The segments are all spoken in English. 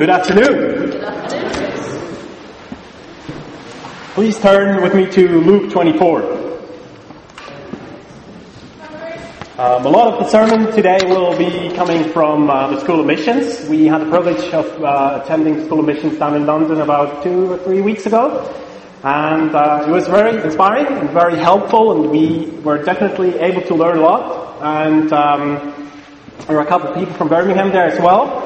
Good afternoon. Please turn with me to Luke 24. Um, a lot of the sermon today will be coming from uh, the School of Missions. We had the privilege of uh, attending the School of Missions down in London about two or three weeks ago. And uh, it was very inspiring and very helpful, and we were definitely able to learn a lot. And um, there were a couple of people from Birmingham there as well.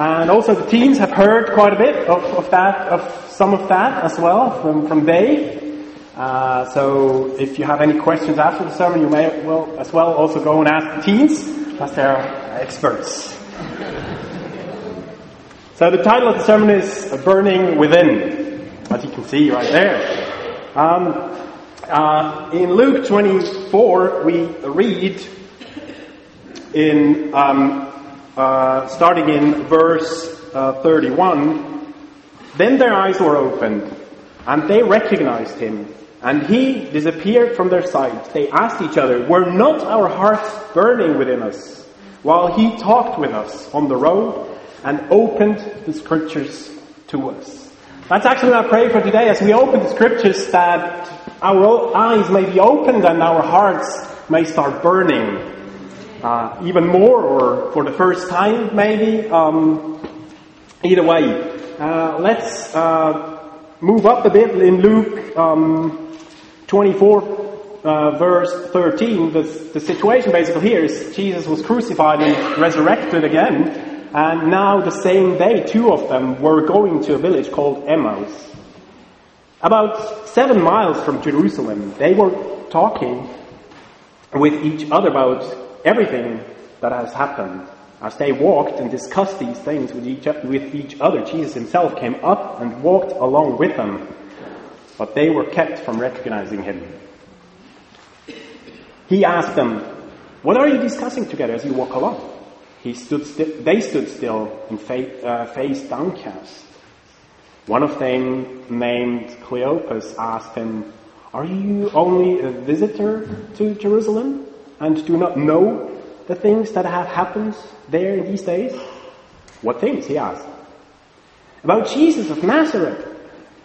And also the teens have heard quite a bit of, of that, of some of that as well from, from Dave. Uh, so if you have any questions after the sermon, you may well as well also go and ask the teens, as they're experts. so the title of the sermon is Burning Within, as you can see right there. Um, uh, in Luke 24, we read in um, uh, starting in verse uh, 31, then their eyes were opened, and they recognized him, and he disappeared from their sight. They asked each other, Were not our hearts burning within us while he talked with us on the road and opened the scriptures to us? That's actually what I pray for today as we open the scriptures that our eyes may be opened and our hearts may start burning uh, even more or for the first time maybe. Um, either way, uh, let's uh, move up a bit in Luke um, 24. Uh, verse 13, the, the situation basically here is Jesus was crucified and resurrected again, and now the same day, two of them were going to a village called Emmaus. About seven miles from Jerusalem, they were talking with each other about everything that has happened. As they walked and discussed these things with each, with each other, Jesus himself came up and walked along with them, but they were kept from recognizing him. He asked them, What are you discussing together as you walk along? He stood sti- they stood still and fa- uh, face downcast. One of them, named Cleopas, asked him, Are you only a visitor to Jerusalem? And do not know the things that have happened there in these days? What things? He asked. About Jesus of Nazareth,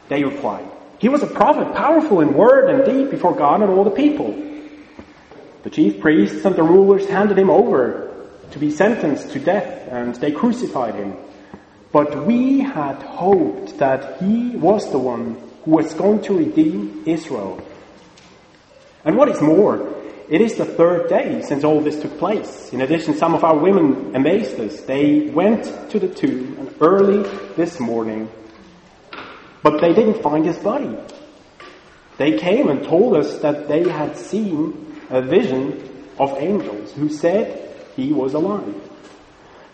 they replied. He was a prophet, powerful in word and deed before God and all the people. The chief priests and the rulers handed him over to be sentenced to death, and they crucified him. But we had hoped that he was the one who was going to redeem Israel. And what is more, it is the third day since all this took place. In addition, some of our women amazed us. They went to the tomb early this morning, but they didn't find his body. They came and told us that they had seen a vision of angels who said he was alive.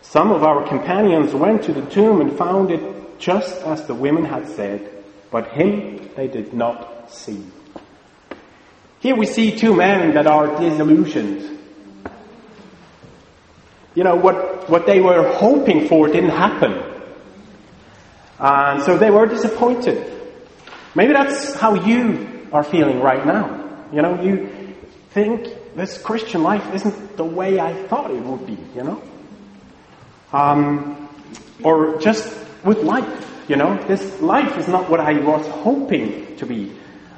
Some of our companions went to the tomb and found it just as the women had said, but him they did not see. Here we see two men that are disillusioned. You know, what, what they were hoping for didn't happen. And so they were disappointed. Maybe that's how you are feeling right now. You know, you think this Christian life isn't the way I thought it would be, you know? Um, or just with life, you know, this life is not what I was hoping to be.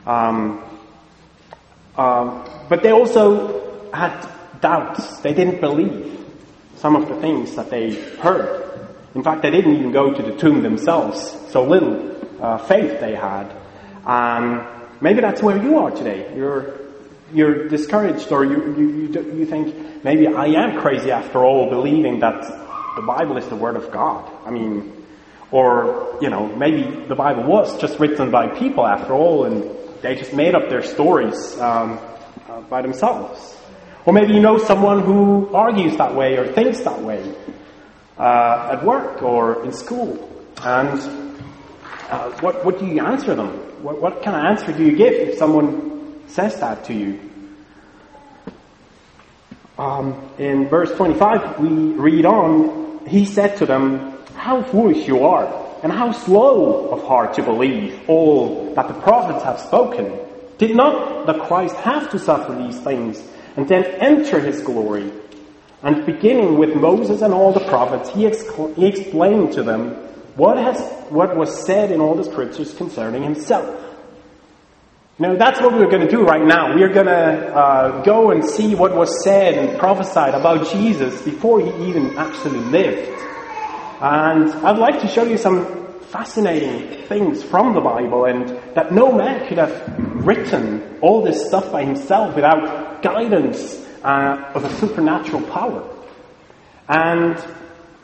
Um, um, but they also had doubts. They didn't believe some of the things that they heard. In fact, they didn't even go to the tomb themselves. So little uh, faith they had. And maybe that's where you are today. You're you're discouraged, or you you you, you think maybe I am crazy after all, believing that the Bible is the Word of God. I mean, or you know, maybe the Bible was just written by people after all, and they just made up their stories um, uh, by themselves. Or maybe you know someone who argues that way or thinks that way uh, at work or in school. And uh, what, what do you answer them? What, what kind of answer do you give if someone says that to you? Um, in verse 25, we read on, he said to them, How foolish you are! And how slow of heart to believe all that the prophets have spoken. Did not the Christ have to suffer these things and then enter his glory? And beginning with Moses and all the prophets, he, excla- he explained to them what, has, what was said in all the scriptures concerning himself. Now that's what we're going to do right now. We're going to uh, go and see what was said and prophesied about Jesus before he even actually lived. And I'd like to show you some fascinating things from the Bible and that no man could have written all this stuff by himself without guidance uh, of a supernatural power. And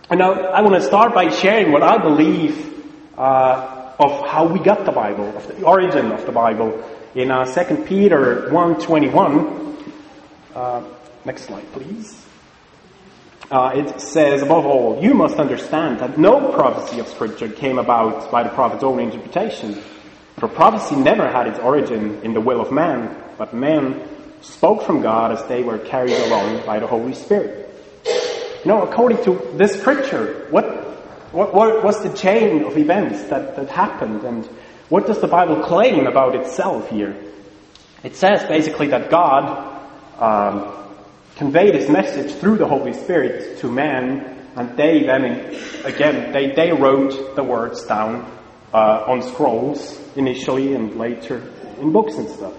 you know, I want to start by sharing what I believe uh, of how we got the Bible, of the origin of the Bible in uh, 2 Peter 1.21, uh, next slide please. Uh, it says, above all, you must understand that no prophecy of Scripture came about by the prophet's own interpretation. For prophecy never had its origin in the will of man, but men spoke from God as they were carried along by the Holy Spirit. You know, according to this Scripture, what, what, what was the chain of events that, that happened and what does the Bible claim about itself here? It says basically that God um, conveyed his message through the Holy Spirit to men, and they then, again, they, they wrote the words down uh, on scrolls initially and later in books and stuff.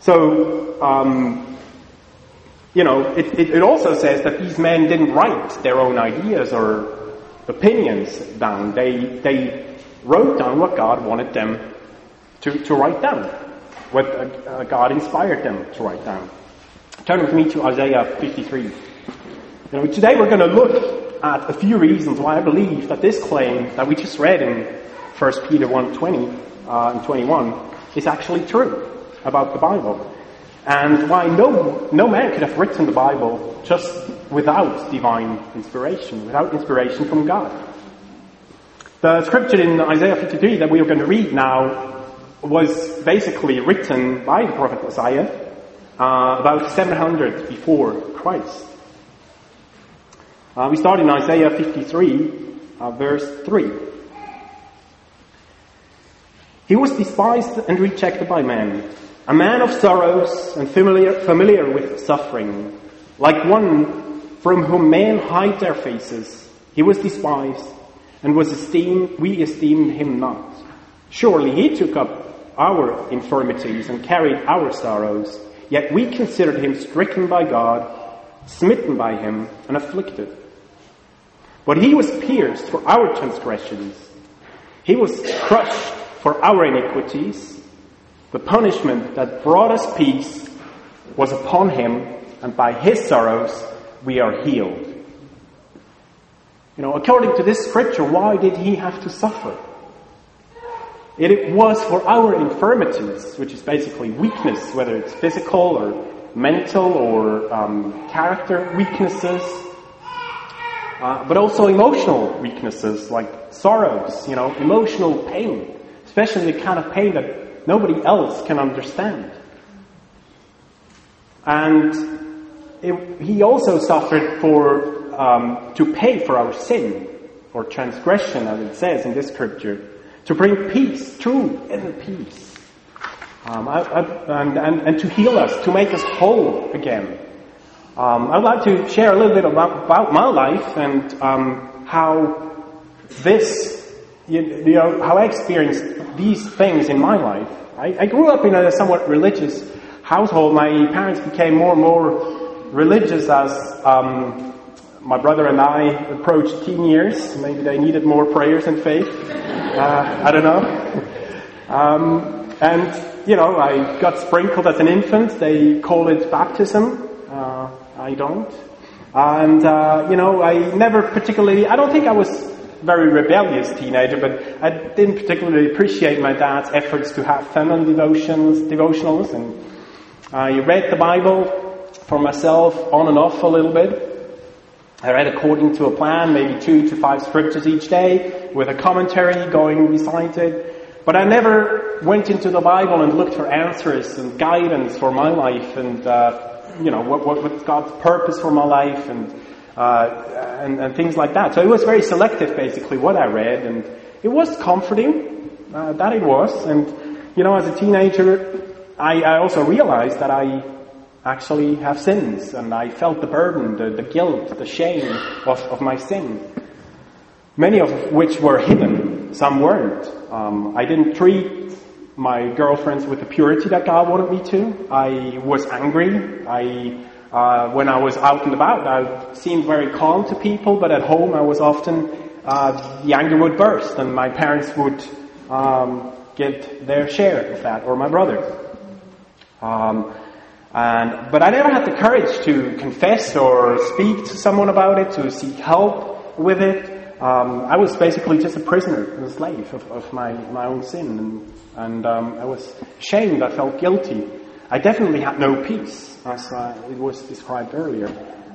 So, um, you know, it, it, it also says that these men didn't write their own ideas or opinions down. They, they wrote down what God wanted them to, to write down, what uh, God inspired them to write down. Turn with me to Isaiah 53. You know, today we're going to look at a few reasons why I believe that this claim that we just read in 1 Peter 1 20 uh, and 21 is actually true about the Bible. And why no, no man could have written the Bible just without divine inspiration, without inspiration from God. The scripture in Isaiah 53 that we are going to read now was basically written by the prophet Isaiah uh, about 700 before Christ. Uh, we start in Isaiah 53, uh, verse 3. He was despised and rejected by men, a man of sorrows and familiar, familiar with suffering, like one from whom men hide their faces. He was despised and was esteemed, we esteemed him not. Surely he took up our infirmities and carried our sorrows, yet we considered him stricken by God, smitten by him, and afflicted. But he was pierced for our transgressions. He was crushed for our iniquities. The punishment that brought us peace was upon him, and by his sorrows we are healed. You know, according to this scripture, why did he have to suffer? It was for our infirmities, which is basically weakness, whether it's physical or mental or um, character weaknesses, uh, but also emotional weaknesses like sorrows, you know, emotional pain, especially the kind of pain that nobody else can understand. And it, he also suffered for um, to pay for our sin or transgression, as it says in this scripture, to bring peace, true inner peace, um, I, I, and, and, and to heal us, to make us whole again. Um, I'd like to share a little bit about, about my life and um, how this, you, you, know, how I experienced these things in my life. I, I grew up in a somewhat religious household. My parents became more and more religious as um, my brother and I approached teen years. Maybe they needed more prayers and faith. Uh, I don't know. Um, and, you know, I got sprinkled as an infant. They call it baptism. Uh, I don't. And, uh, you know, I never particularly, I don't think I was very rebellious teenager, but I didn't particularly appreciate my dad's efforts to have family devotions, devotionals, and I read the Bible for myself on and off a little bit. I read according to a plan, maybe two to five scriptures each day, with a commentary going beside it. But I never went into the Bible and looked for answers and guidance for my life and, uh, you know, what, what, what's God's purpose for my life and, uh, and, and, things like that. So it was very selective, basically, what I read. And it was comforting, uh, that it was. And, you know, as a teenager, I, I also realized that I actually have sins, and I felt the burden, the, the guilt, the shame of, of my sin. Many of which were hidden, some weren't. Um, I didn't treat my girlfriends with the purity that God wanted me to. I was angry. I, uh, when I was out and about, I seemed very calm to people, but at home I was often, uh, the anger would burst and my parents would um, get their share of that, or my brother. Um, and, but I never had the courage to confess or speak to someone about it, to seek help with it. Um, I was basically just a prisoner, a slave of, of my, my own sin, and, and um, I was ashamed. I felt guilty. I definitely had no peace, as uh, it was described earlier.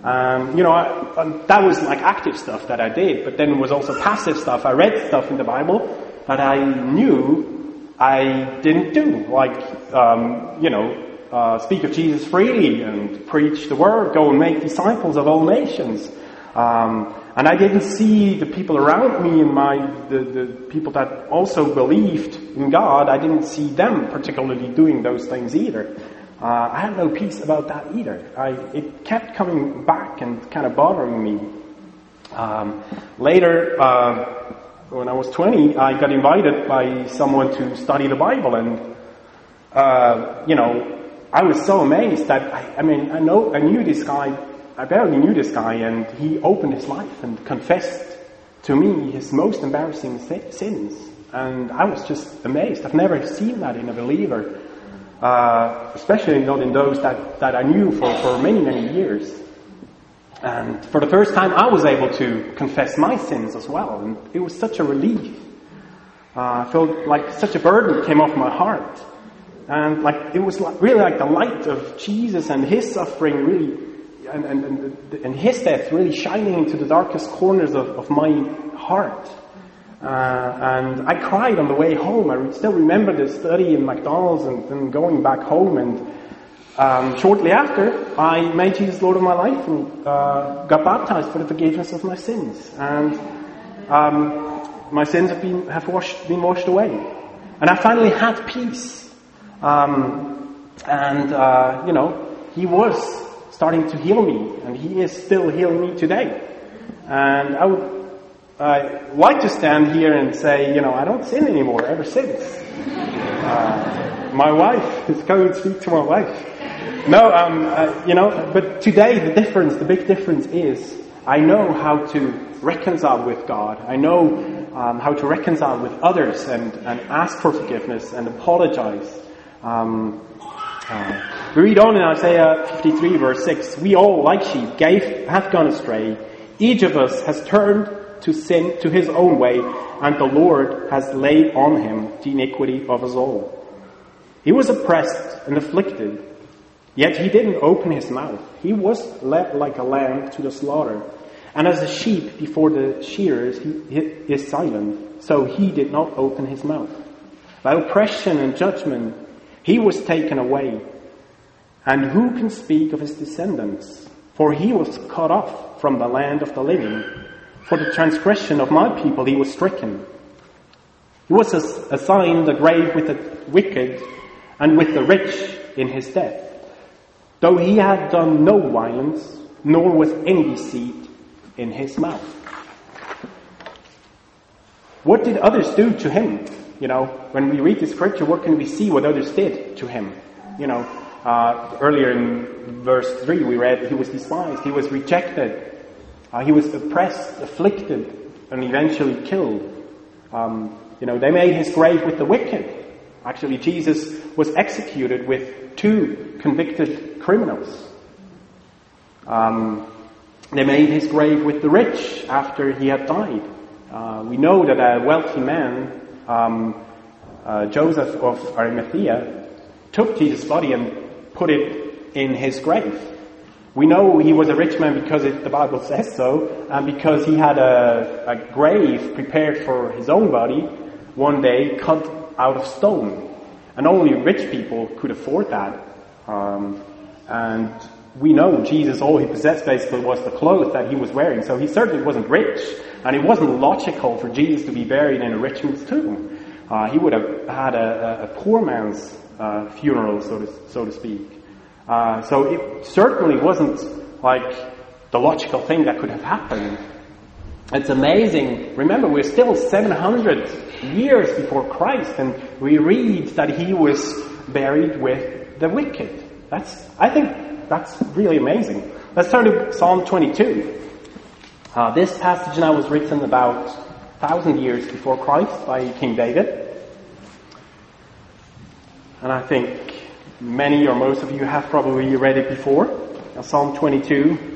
Um, you know, I, um, that was like active stuff that I did, but then it was also passive stuff. I read stuff in the Bible that I knew I didn't do, like, um, you know, uh, speak of Jesus freely and preach the word, go and make disciples of all nations. Um, and I didn't see the people around me and my, the, the people that also believed in God, I didn't see them particularly doing those things either. Uh, I had no peace about that either. I, it kept coming back and kind of bothering me. Um, later, uh, when I was 20, I got invited by someone to study the Bible and, uh, you know, I was so amazed that, I, I mean, I know, I knew this guy I barely knew this guy, and he opened his life and confessed to me his most embarrassing sins. And I was just amazed. I've never seen that in a believer, uh, especially not in those that, that I knew for, for many, many years. And for the first time, I was able to confess my sins as well, and it was such a relief. Uh, I felt like such a burden came off my heart. And like, it was like, really like the light of Jesus and His suffering really and, and, and, his death really shining into the darkest corners of, of my heart. Uh, and I cried on the way home. I still remember the study in McDonald's and, and going back home. And um, shortly after, I made Jesus Lord of my life and uh, got baptized for the forgiveness of my sins. And um, my sins have been have washed, been washed away. And I finally had peace. Um, and uh, you know, He was starting to heal me, and He is still healing me today. And I would uh, like to stand here and say, you know, I don't sin anymore ever since. Uh, my wife, let's go and speak to my wife. No, um, uh, you know, but today the difference, the big difference is I know how to reconcile with God. I know um, how to reconcile with others and, and ask for forgiveness and apologize. Um, uh, we read on in Isaiah 53 verse 6, we all, like sheep, gave, have gone astray. Each of us has turned to sin, to his own way, and the Lord has laid on him the iniquity of us all. He was oppressed and afflicted, yet he didn't open his mouth. He was led like a lamb to the slaughter. And as a sheep before the shearers, he is silent, so he did not open his mouth. By oppression and judgment, he was taken away. And who can speak of his descendants? For he was cut off from the land of the living. For the transgression of my people he was stricken. He was assigned a grave with the wicked and with the rich in his death. Though he had done no violence, nor was any deceit in his mouth. What did others do to him? You know, when we read the scripture, what can we see what others did to him? You know, uh, earlier in verse 3 we read he was despised, he was rejected, uh, he was oppressed, afflicted, and eventually killed. Um, you know, they made his grave with the wicked. Actually, Jesus was executed with two convicted criminals. Um, they made his grave with the rich after he had died. Uh, we know that a wealthy man um, uh, Joseph of Arimathea took Jesus' body and put it in his grave. We know he was a rich man because it, the Bible says so, and because he had a, a grave prepared for his own body one day cut out of stone. And only rich people could afford that. Um, and we know Jesus, all he possessed basically was the clothes that he was wearing. So he certainly wasn't rich, and it wasn't logical for Jesus to be buried in a rich man's tomb. Uh, he would have had a, a poor man's uh, funeral, so to, so to speak. Uh, so it certainly wasn't like the logical thing that could have happened. It's amazing. Remember, we're still 700 years before Christ, and we read that he was buried with the wicked. That's, I think that's really amazing. Let's turn to Psalm 22. Uh, this passage now was written about 1,000 years before Christ by King David. And I think many or most of you have probably read it before. Now, Psalm 22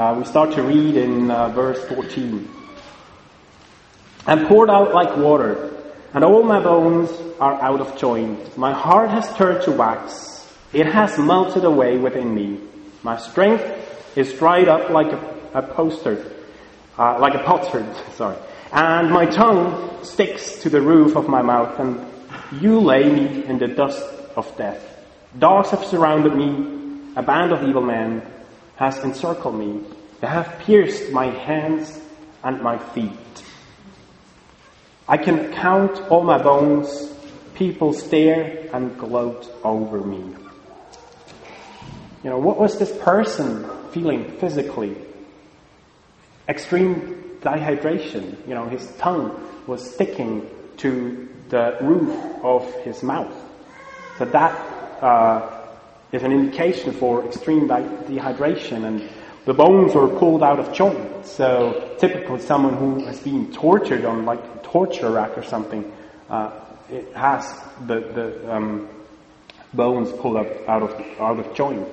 Uh, we start to read in uh, verse 14. And poured out like water, and all my bones are out of joint. My heart has turned to wax. It has melted away within me. My strength is dried up like a, a poster, uh, like a potsherd, sorry. And my tongue sticks to the roof of my mouth, and you lay me in the dust of death. Dogs have surrounded me, a band of evil men has encircled me. They have pierced my hands and my feet. I can count all my bones. People stare and gloat over me. You know, what was this person feeling physically? Extreme dehydration. You know, his tongue was sticking to the roof of his mouth. So that uh, is an indication for extreme dehydration and the bones were pulled out of joint. So typically someone who has been tortured on like a torture rack or something, uh, it has the, the um, bones pulled up out of, out of joint.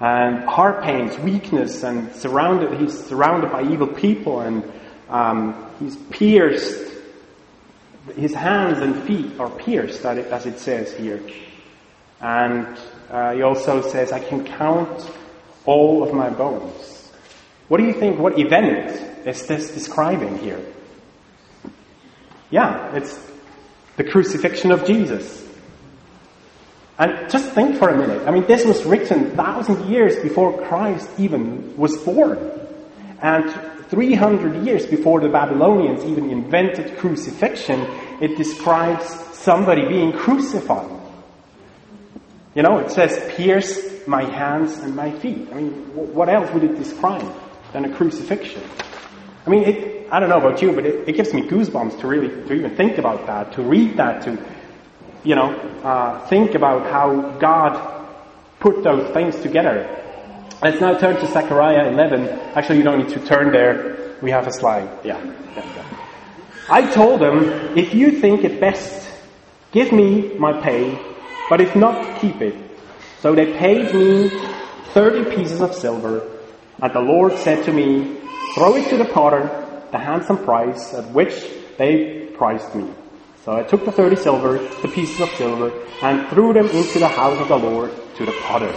And heart pains, weakness, and surrounded, he's surrounded by evil people and um, he's pierced. His hands and feet are pierced, as it says here. And uh, he also says, I can count all of my bones. What do you think, what event is this describing here? Yeah, it's the crucifixion of Jesus. And just think for a minute. I mean, this was written thousand years before Christ even was born. And 300 years before the Babylonians even invented crucifixion, it describes somebody being crucified. You know, it says, pierce my hands and my feet. I mean, what else would it describe than a crucifixion? I mean, it, I don't know about you, but it, it, gives me goosebumps to really, to even think about that, to read that, to, you know, uh, think about how God put those things together. Let's now turn to Zechariah 11. Actually, you don't need to turn there. We have a slide. Yeah. I told them, if you think it best, give me my pay but if not, keep it. So they paid me thirty pieces of silver, and the Lord said to me, Throw it to the potter, the handsome price at which they priced me. So I took the thirty silver, the pieces of silver, and threw them into the house of the Lord to the potter.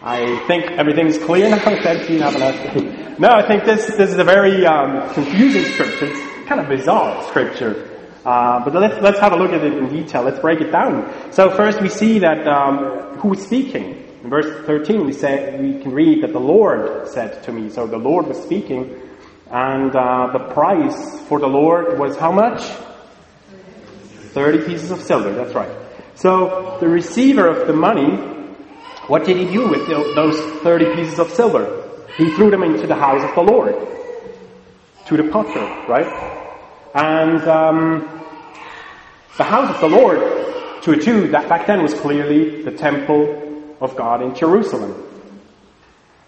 I think everything's clear now. Thank you. Have. No, I think this this is a very um, confusing scripture. It's kind of bizarre scripture. Uh, but let's, let's have a look at it in detail. Let's break it down. So first we see that um, who is speaking. In verse 13 we say we can read that the Lord said to me. So the Lord was speaking, and uh, the price for the Lord was how much? 30 pieces of silver. That's right. So the receiver of the money, what did he do with those 30 pieces of silver? He threw them into the house of the Lord, to the potter, right? And um, the house of the Lord, to a Jew, that back then was clearly the temple of God in Jerusalem.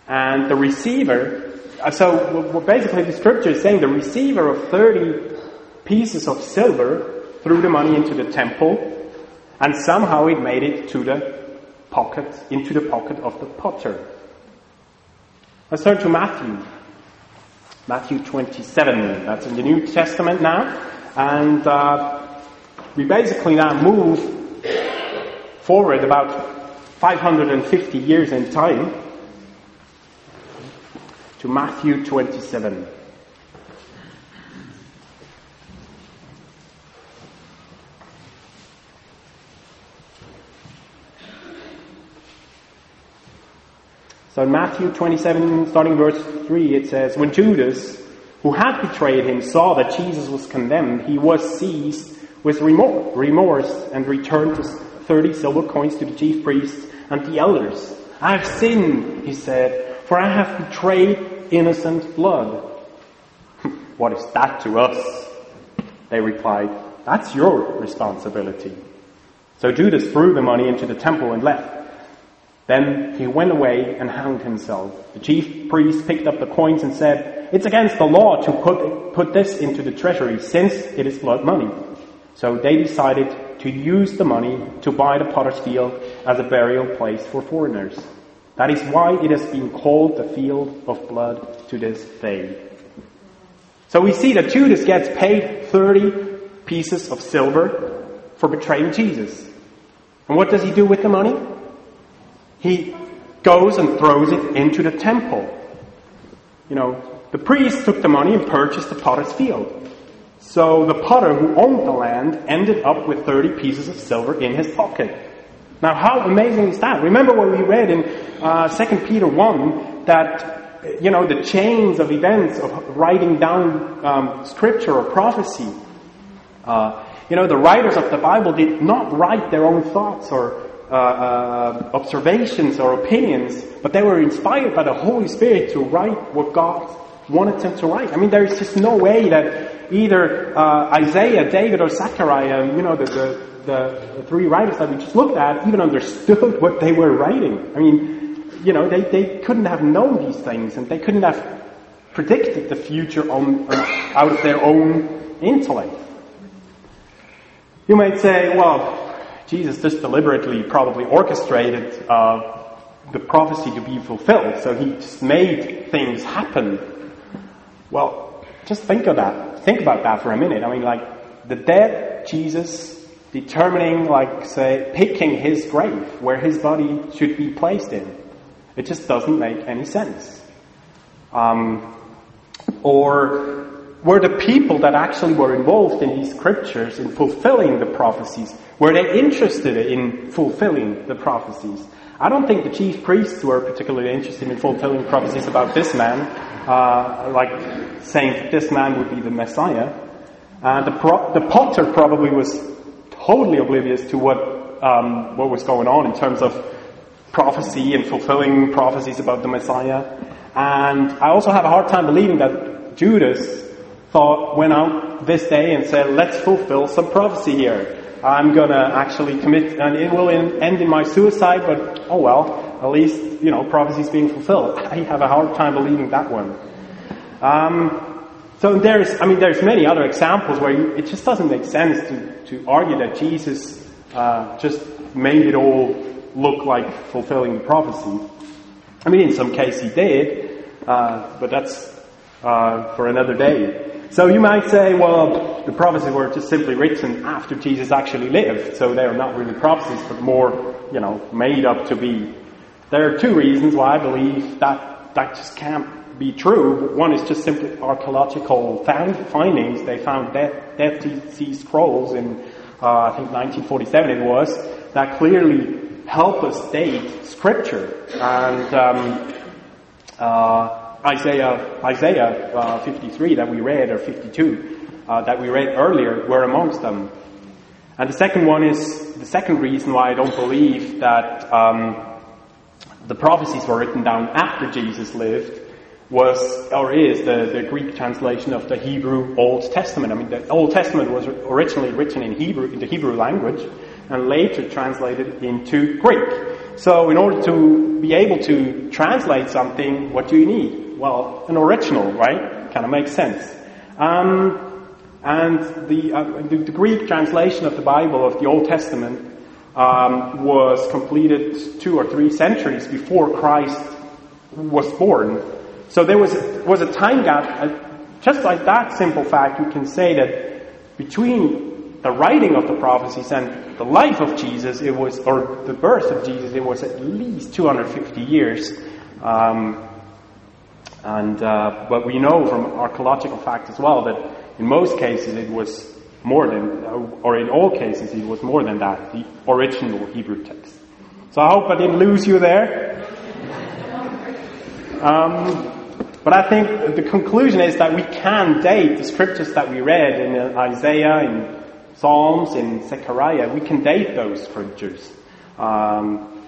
And the receiver, uh, so basically the scripture is saying the receiver of 30 pieces of silver threw the money into the temple and somehow it made it to the pocket, into the pocket of the potter. Let's turn to Matthew Matthew 27. That's in the New Testament now. And uh, we basically now move forward about 550 years in time to Matthew 27. So in Matthew 27, starting verse 3, it says, When Judas, who had betrayed him, saw that Jesus was condemned, he was seized with remorse and returned to 30 silver coins to the chief priests and the elders. I have sinned, he said, for I have betrayed innocent blood. what is that to us? They replied, That's your responsibility. So Judas threw the money into the temple and left. Then he went away and hanged himself. The chief priest picked up the coins and said, It's against the law to put, put this into the treasury since it is blood money. So they decided to use the money to buy the potter's field as a burial place for foreigners. That is why it has been called the field of blood to this day. So we see that Judas gets paid 30 pieces of silver for betraying Jesus. And what does he do with the money? He goes and throws it into the temple. You know, the priest took the money and purchased the potter's field. So the potter who owned the land ended up with 30 pieces of silver in his pocket. Now, how amazing is that? Remember what we read in uh, 2 Peter 1 that, you know, the chains of events of writing down um, scripture or prophecy. Uh, you know, the writers of the Bible did not write their own thoughts or uh, uh, observations or opinions, but they were inspired by the Holy Spirit to write what God wanted them to write. I mean, there is just no way that either uh, Isaiah, David, or Zechariah, you know, the, the, the, three writers that we just looked at, even understood what they were writing. I mean, you know, they, they couldn't have known these things, and they couldn't have predicted the future on, out of their own intellect. You might say, well, Jesus just deliberately probably orchestrated uh, the prophecy to be fulfilled, so he just made things happen. Well, just think of that. Think about that for a minute. I mean, like, the dead Jesus determining, like, say, picking his grave, where his body should be placed in. It just doesn't make any sense. Um, or were the people that actually were involved in these scriptures in fulfilling the prophecies, were they interested in fulfilling the prophecies? I don't think the chief priests were particularly interested in fulfilling prophecies about this man, uh, like saying this man would be the Messiah. Uh, the, pro- the potter probably was totally oblivious to what um, what was going on in terms of prophecy and fulfilling prophecies about the Messiah. And I also have a hard time believing that Judas thought went out this day and said, "Let's fulfill some prophecy here." I'm gonna actually commit, and it will end in my suicide, but oh well, at least, you know, prophecy is being fulfilled. I have a hard time believing that one. Um, so there's, I mean, there's many other examples where you, it just doesn't make sense to, to argue that Jesus uh, just made it all look like fulfilling the prophecy. I mean, in some case he did, uh, but that's uh, for another day. So you might say, well, the prophecies were just simply written after Jesus actually lived, so they are not really prophecies, but more, you know, made up to be. There are two reasons why I believe that that just can't be true. One is just simply archaeological findings. They found Dead, Dead Sea Scrolls in, uh, I think 1947 it was, that clearly help us date Scripture. And um, uh, Isaiah, Isaiah uh, 53 that we read, or 52 uh, that we read earlier, were amongst them. And the second one is the second reason why I don't believe that um, the prophecies were written down after Jesus lived was or is the, the Greek translation of the Hebrew Old Testament. I mean, the Old Testament was originally written in Hebrew, in the Hebrew language, and later translated into Greek. So, in order to be able to translate something, what do you need? Well, an original, right? Kind of makes sense. Um, and the, uh, the, the, Greek translation of the Bible, of the Old Testament, um, was completed two or three centuries before Christ was born. So there was a, was a time gap. Uh, just like that simple fact, you can say that between the writing of the prophecies and the life of Jesus, it was, or the birth of Jesus, it was at least 250 years. Um, and, uh, but we know from archaeological fact as well that in most cases it was more than, or in all cases it was more than that, the original Hebrew text. So I hope I didn't lose you there. Um, but I think the conclusion is that we can date the scriptures that we read in Isaiah, in Psalms, in Zechariah, we can date those scriptures um,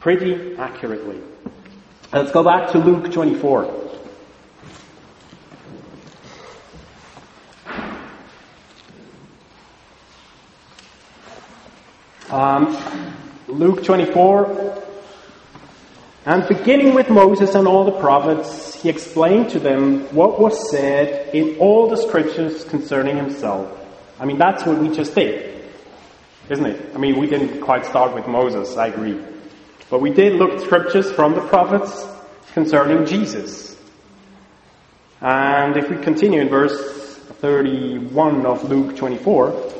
pretty accurately. Let's go back to Luke 24. Um, Luke 24, and beginning with Moses and all the prophets, he explained to them what was said in all the scriptures concerning himself. I mean, that's what we just did, isn't it? I mean, we didn't quite start with Moses, I agree. But we did look at scriptures from the prophets concerning Jesus. And if we continue in verse 31 of Luke 24,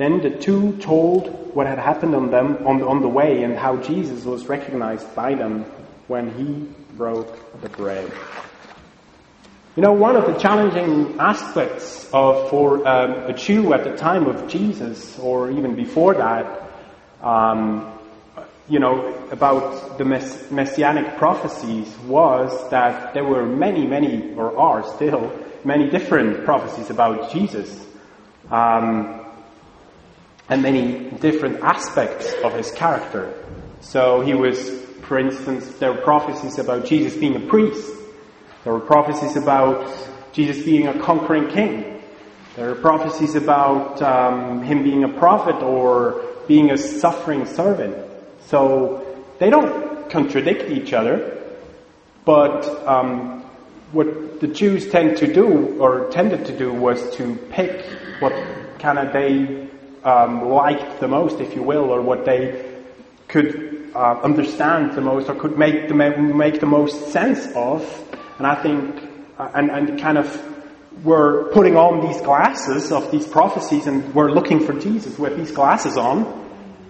Then the two told what had happened on them on the, on the way and how Jesus was recognized by them when he broke the bread. You know, one of the challenging aspects of for um, a Jew at the time of Jesus, or even before that, um, you know, about the mess- messianic prophecies was that there were many, many, or are still many different prophecies about Jesus. Um, and many different aspects of his character. So he was, for instance, there were prophecies about Jesus being a priest. There were prophecies about Jesus being a conquering king. There are prophecies about um, him being a prophet or being a suffering servant. So they don't contradict each other, but um, what the Jews tend to do or tended to do was to pick what kind of they um, liked the most, if you will, or what they could uh, understand the most, or could make the make the most sense of. And I think, uh, and and kind of were putting on these glasses of these prophecies, and were looking for Jesus with these glasses on.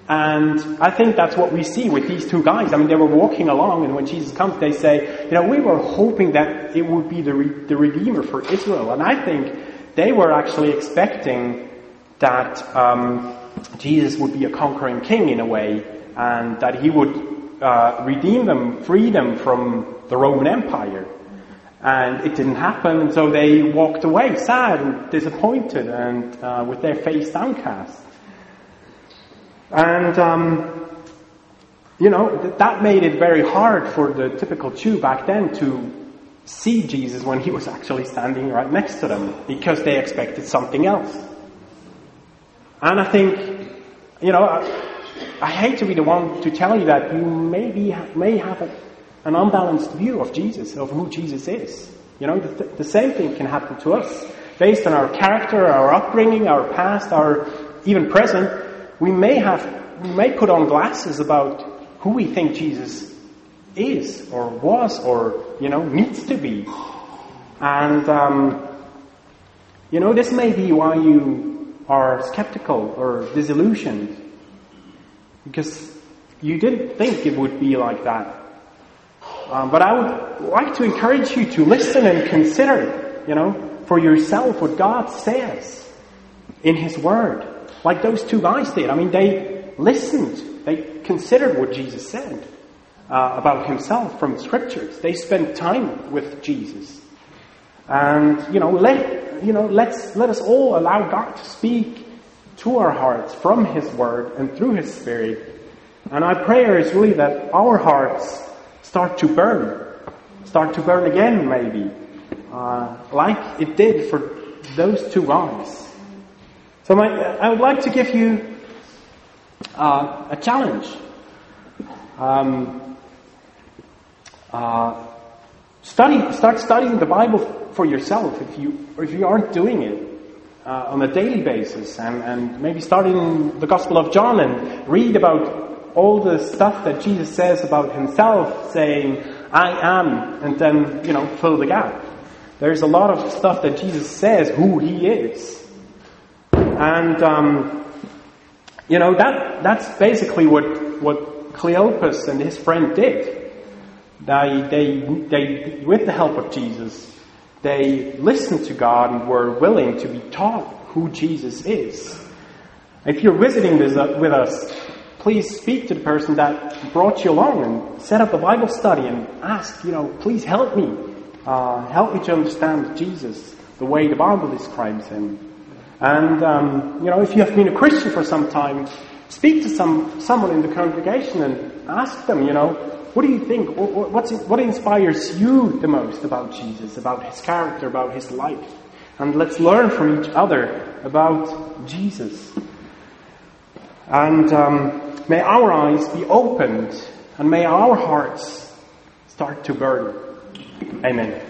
And I think that's what we see with these two guys. I mean, they were walking along, and when Jesus comes, they say, you know, we were hoping that it would be the, re- the Redeemer for Israel. And I think they were actually expecting that um, Jesus would be a conquering king in a way, and that he would uh, redeem them, free them from the Roman Empire. And it didn't happen, and so they walked away sad and disappointed and uh, with their face downcast. And, um, you know, that made it very hard for the typical Jew back then to see Jesus when he was actually standing right next to them because they expected something else. And I think, you know, I, I hate to be the one to tell you that you maybe may have a, an unbalanced view of Jesus, of who Jesus is. You know, the, the same thing can happen to us. Based on our character, our upbringing, our past, our even present, we may have, we may put on glasses about who we think Jesus is, or was, or, you know, needs to be. And, um, you know, this may be why you are skeptical or disillusioned because you didn't think it would be like that. Um, but I would like to encourage you to listen and consider, you know, for yourself what God says in His Word. Like those two guys did. I mean, they listened. They considered what Jesus said uh, about Himself from Scriptures. They spent time with Jesus. And, you know, let you know, let's, let us all allow God to speak to our hearts from His Word and through His Spirit. And our prayer is really that our hearts start to burn, start to burn again, maybe, uh, like it did for those two guys. So my, I would like to give you uh, a challenge. Um, uh, study, start studying the Bible for yourself if you, if you aren't doing it uh, on a daily basis and, and maybe start in the Gospel of John and read about all the stuff that Jesus says about himself saying, I am, and then, you know, fill the gap. There's a lot of stuff that Jesus says who he is. And, um, you know, that, that's basically what, what Cleopas and his friend did. They, they, they, with the help of Jesus, they listened to God and were willing to be taught who Jesus is. If you're visiting with us, please speak to the person that brought you along and set up a Bible study and ask, you know, please help me. Uh, help me to understand Jesus the way the Bible describes him. And, um, you know, if you have been a Christian for some time, speak to some, someone in the congregation and ask them, you know, what do you think? What's, what inspires you the most about Jesus, about his character, about his life? And let's learn from each other about Jesus. And um, may our eyes be opened and may our hearts start to burn. Amen.